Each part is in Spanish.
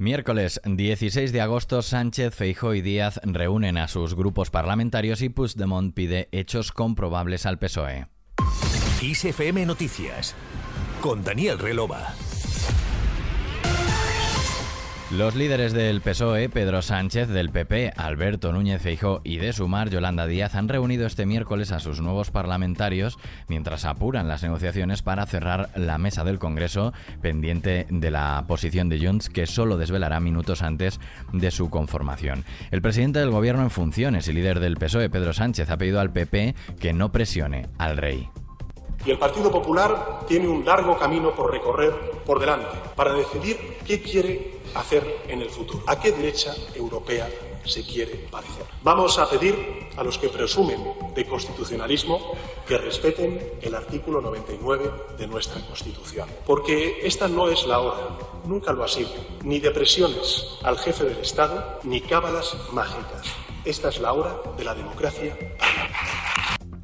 Miércoles 16 de agosto, Sánchez, Feijo y Díaz reúnen a sus grupos parlamentarios y Puigdemont pide hechos comprobables al PSOE. ISFM Noticias con Daniel Relova. Los líderes del PSOE, Pedro Sánchez, del PP, Alberto Núñez Feijó y de Sumar, Yolanda Díaz, han reunido este miércoles a sus nuevos parlamentarios mientras apuran las negociaciones para cerrar la mesa del Congreso pendiente de la posición de Junts que solo desvelará minutos antes de su conformación. El presidente del gobierno en funciones y líder del PSOE, Pedro Sánchez, ha pedido al PP que no presione al rey. Y el Partido Popular tiene un largo camino por recorrer por delante para decidir qué quiere hacer en el futuro, a qué derecha europea se quiere parecer. Vamos a pedir a los que presumen de constitucionalismo que respeten el artículo 99 de nuestra Constitución, porque esta no es la hora, nunca lo ha sido, ni de presiones al jefe del Estado, ni cábalas mágicas. Esta es la hora de la democracia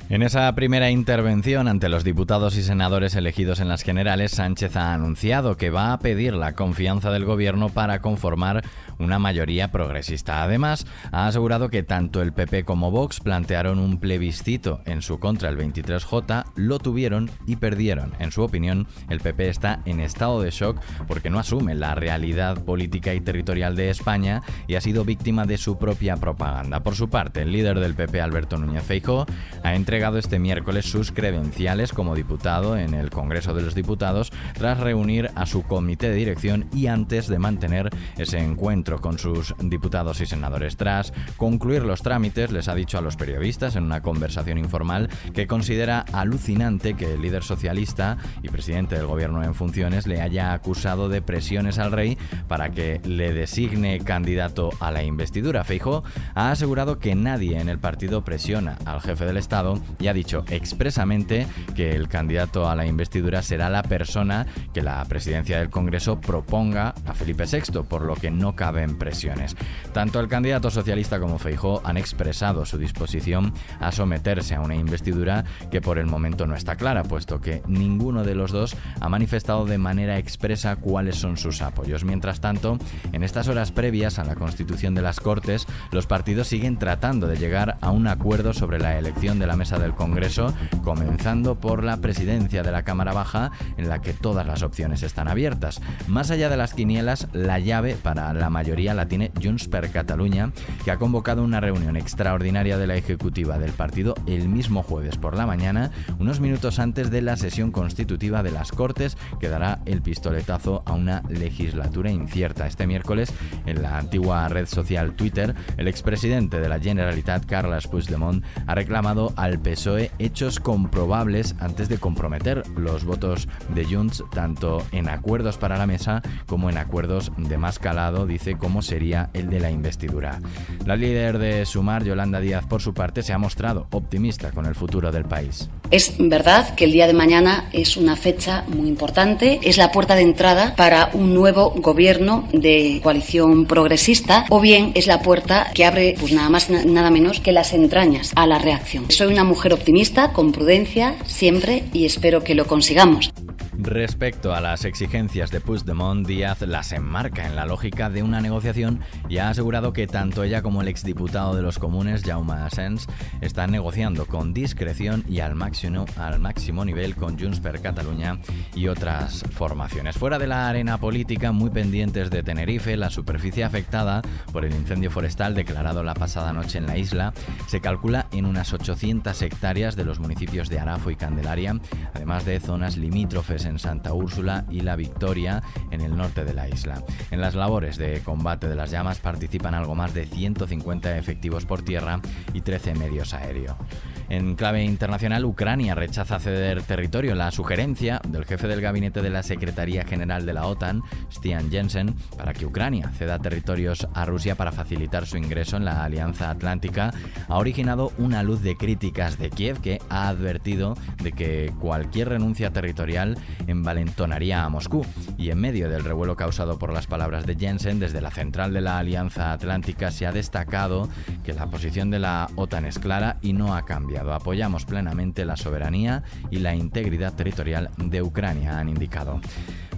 en esa primera intervención ante los diputados y senadores elegidos en las generales, Sánchez ha anunciado que va a pedir la confianza del gobierno para conformar una mayoría progresista. Además, ha asegurado que tanto el PP como Vox plantearon un plebiscito en su contra el 23J, lo tuvieron y perdieron. En su opinión, el PP está en estado de shock porque no asume la realidad política y territorial de España y ha sido víctima de su propia propaganda. Por su parte, el líder del PP, Alberto Núñez Feijóo, ha entregado entregado este miércoles sus credenciales como diputado en el Congreso de los Diputados tras reunir a su comité de dirección y antes de mantener ese encuentro con sus diputados y senadores. Tras concluir los trámites, les ha dicho a los periodistas en una conversación informal que considera alucinante que el líder socialista y presidente del gobierno en funciones le haya acusado de presiones al rey para que le designe candidato a la investidura. Feijo ha asegurado que nadie en el partido presiona al jefe del Estado y ha dicho expresamente que el candidato a la investidura será la persona que la presidencia del Congreso proponga a Felipe VI, por lo que no caben presiones. Tanto el candidato socialista como Feijó han expresado su disposición a someterse a una investidura que por el momento no está clara, puesto que ninguno de los dos ha manifestado de manera expresa cuáles son sus apoyos. Mientras tanto, en estas horas previas a la constitución de las Cortes, los partidos siguen tratando de llegar a un acuerdo sobre la elección de la mesa del Congreso, comenzando por la presidencia de la Cámara Baja, en la que todas las opciones están abiertas. Más allá de las quinielas, la llave para la mayoría la tiene Junts per Catalunya, que ha convocado una reunión extraordinaria de la ejecutiva del partido el mismo jueves por la mañana, unos minutos antes de la sesión constitutiva de las Cortes, que dará el pistoletazo a una legislatura incierta. Este miércoles, en la antigua red social Twitter, el expresidente de la Generalitat, Carles Puigdemont, ha reclamado al PSOE hechos comprobables antes de comprometer los votos de Junts tanto en acuerdos para la mesa como en acuerdos de más calado, dice cómo sería el de la investidura. La líder de Sumar, Yolanda Díaz, por su parte, se ha mostrado optimista con el futuro del país. Es verdad que el día de mañana es una fecha muy importante, es la puerta de entrada para un nuevo gobierno de coalición progresista o bien es la puerta que abre pues nada más nada menos que las entrañas a la reacción. Soy una mujer optimista, con prudencia, siempre, y espero que lo consigamos. Respecto a las exigencias de Puigdemont, Díaz las enmarca en la lógica de una negociación y ha asegurado que tanto ella como el exdiputado de los comunes, Jaume Asens, están negociando con discreción y al máximo, al máximo nivel con Junts per Catalunya y otras formaciones. Fuera de la arena política, muy pendientes de Tenerife, la superficie afectada por el incendio forestal declarado la pasada noche en la isla se calcula en unas 800 hectáreas de los municipios de Arafo y Candelaria, además de zonas limítrofes en Santa Úrsula y La Victoria en el norte de la isla. En las labores de combate de las llamas participan algo más de 150 efectivos por tierra y 13 medios aéreos. En clave internacional, Ucrania rechaza ceder territorio. La sugerencia del jefe del gabinete de la Secretaría General de la OTAN, Stian Jensen, para que Ucrania ceda territorios a Rusia para facilitar su ingreso en la Alianza Atlántica, ha originado una luz de críticas de Kiev que ha advertido de que cualquier renuncia territorial envalentonaría a Moscú. Y en medio del revuelo causado por las palabras de Jensen, desde la central de la Alianza Atlántica se ha destacado que la posición de la OTAN es clara y no ha cambiado. Apoyamos plenamente la soberanía y la integridad territorial de Ucrania, han indicado.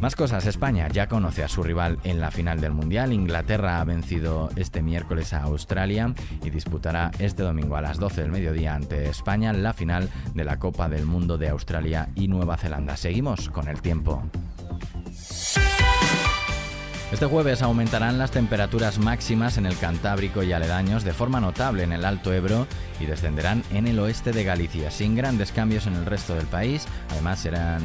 Más cosas, España ya conoce a su rival en la final del Mundial. Inglaterra ha vencido este miércoles a Australia y disputará este domingo a las 12 del mediodía ante España la final de la Copa del Mundo de Australia y Nueva Zelanda. Seguimos con el tiempo. Este jueves aumentarán las temperaturas máximas en el Cantábrico y aledaños de forma notable en el Alto Ebro y descenderán en el oeste de Galicia, sin grandes cambios en el resto del país. Además serán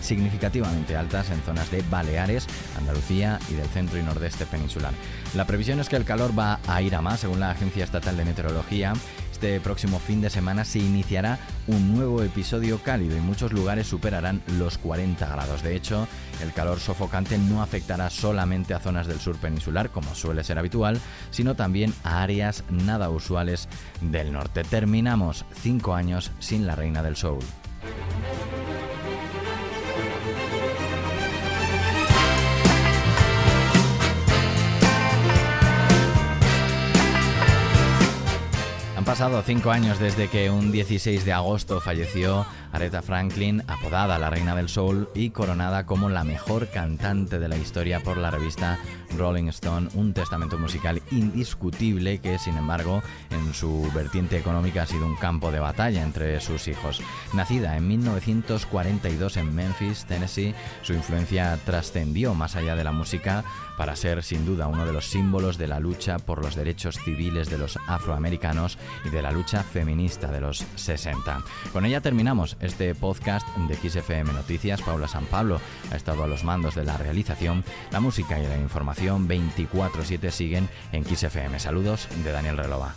significativamente altas en zonas de Baleares, Andalucía y del centro y nordeste peninsular. La previsión es que el calor va a ir a más, según la Agencia Estatal de Meteorología, este próximo fin de semana se iniciará un nuevo episodio cálido y muchos lugares superarán los 40 grados. De hecho, el calor sofocante no afectará solamente a zonas del sur peninsular, como suele ser habitual, sino también a áreas nada usuales del norte. Terminamos cinco años sin la reina del soul. Pasado cinco años desde que un 16 de agosto falleció Aretha Franklin, apodada la Reina del Soul y coronada como la mejor cantante de la historia por la revista Rolling Stone, un testamento musical indiscutible que, sin embargo, en su vertiente económica ha sido un campo de batalla entre sus hijos. Nacida en 1942 en Memphis, Tennessee, su influencia trascendió más allá de la música para ser sin duda uno de los símbolos de la lucha por los derechos civiles de los afroamericanos de la lucha feminista de los 60. Con ella terminamos este podcast de XFM Noticias. Paula San Pablo ha estado a los mandos de la realización. La música y la información 24/7 siguen en XFM. Saludos de Daniel Relova.